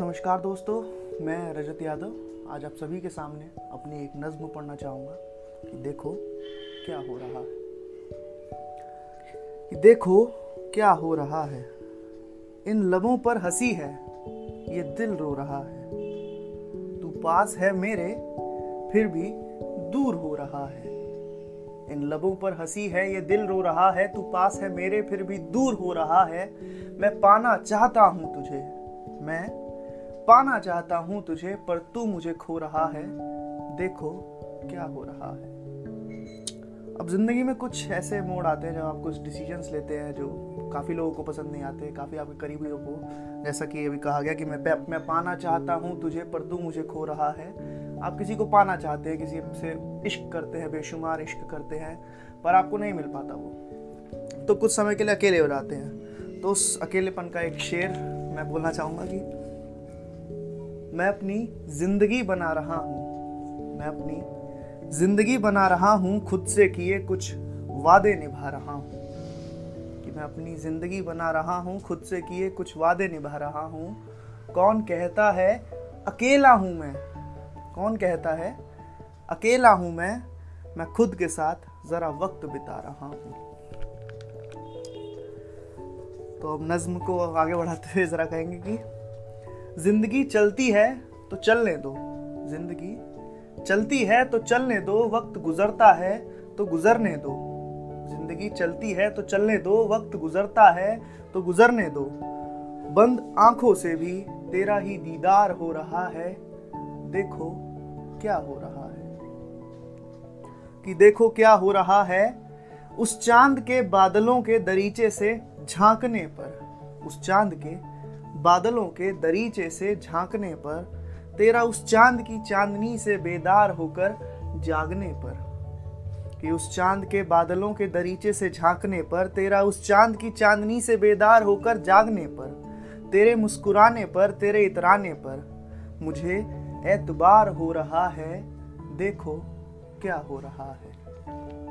नमस्कार दोस्तों, मैं रजत यादव। आज आप सभी के सामने अपनी एक नज्म पढ़ना चाहूँगा कि देखो क्या हो रहा है। कि देखो क्या हो रहा है। इन लबों पर हँसी है, ये दिल रो रहा है। तू पास है मेरे, फिर भी दूर हो रहा है। इन लबों पर हँसी है, ये दिल रो रहा है। तू पास है मेरे, फिर भी दूर हो रहा है। मैं पाना चाहता हूँ तुझे। मैं पाना चाहता हूँ तुझे, पर तू मुझे खो रहा है। देखो क्या हो रहा है। अब ज़िंदगी में कुछ ऐसे मोड़ आते हैं जब आप कुछ डिसीजंस लेते हैं जो काफ़ी लोगों को पसंद नहीं आते, काफ़ी आपके करीबियों को। जैसा कि अभी कहा गया कि मैं मैं पाना चाहता हूँ तुझे, पर तू मुझे खो रहा है। आप किसी को पाना चाहते हैं, किसी से इश्क करते हैं, बेशुमार इश्क करते हैं, पर आपको नहीं मिल पाता वो। तो कुछ समय के लिए अकेले हो जाते हैं। तो उस अकेलेपन का एक शेर मैं बोलना चाहूँगा कि मैं अपनी ज़िंदगी बना रहा हूँ। मैं अपनी ज़िंदगी बना रहा हूँ, खुद से किए कुछ वादे निभा रहा हूँ। कि मैं अपनी ज़िंदगी बना रहा हूँ, खुद से किए कुछ वादे निभा रहा हूँ। कौन कहता है, अकेला हूँ मैं कौन कहता है, अकेला हूँ मैं मैं खुद के साथ ज़रा वक्त बिता रहा हूँ तो अब नज्म को आगे बढ़ाते हुए ज़रा कहेंगे कि ज़िंदगी चलती है तो चलने दो। ज़िंदगी चलती है तो चलने दो, वक्त गुजरता है तो गुजरने दो। ज़िंदगी चलती है तो चलने दो, वक्त गुजरता है तो गुजरने दो। बंद आँखों से भी तेरा ही दीदार हो रहा है। देखो क्या हो रहा है। कि देखो क्या हो रहा है उस चाँद के बादलों के दरीचे से झांकने पर, उस चाँद के बादलों के दरीचे से झांकने पर, तेरा उस चाँद की चांदनी से बेदार होकर जागने पर, कि उस चाँद के बादलों के दरीचे से झांकने पर, तेरा उस चाँद की चांदनी से बेदार होकर जागने पर, तेरे मुस्कुराने पर, तेरे इतराने पर, मुझे एतबार हो रहा है, देखो क्या हो रहा है।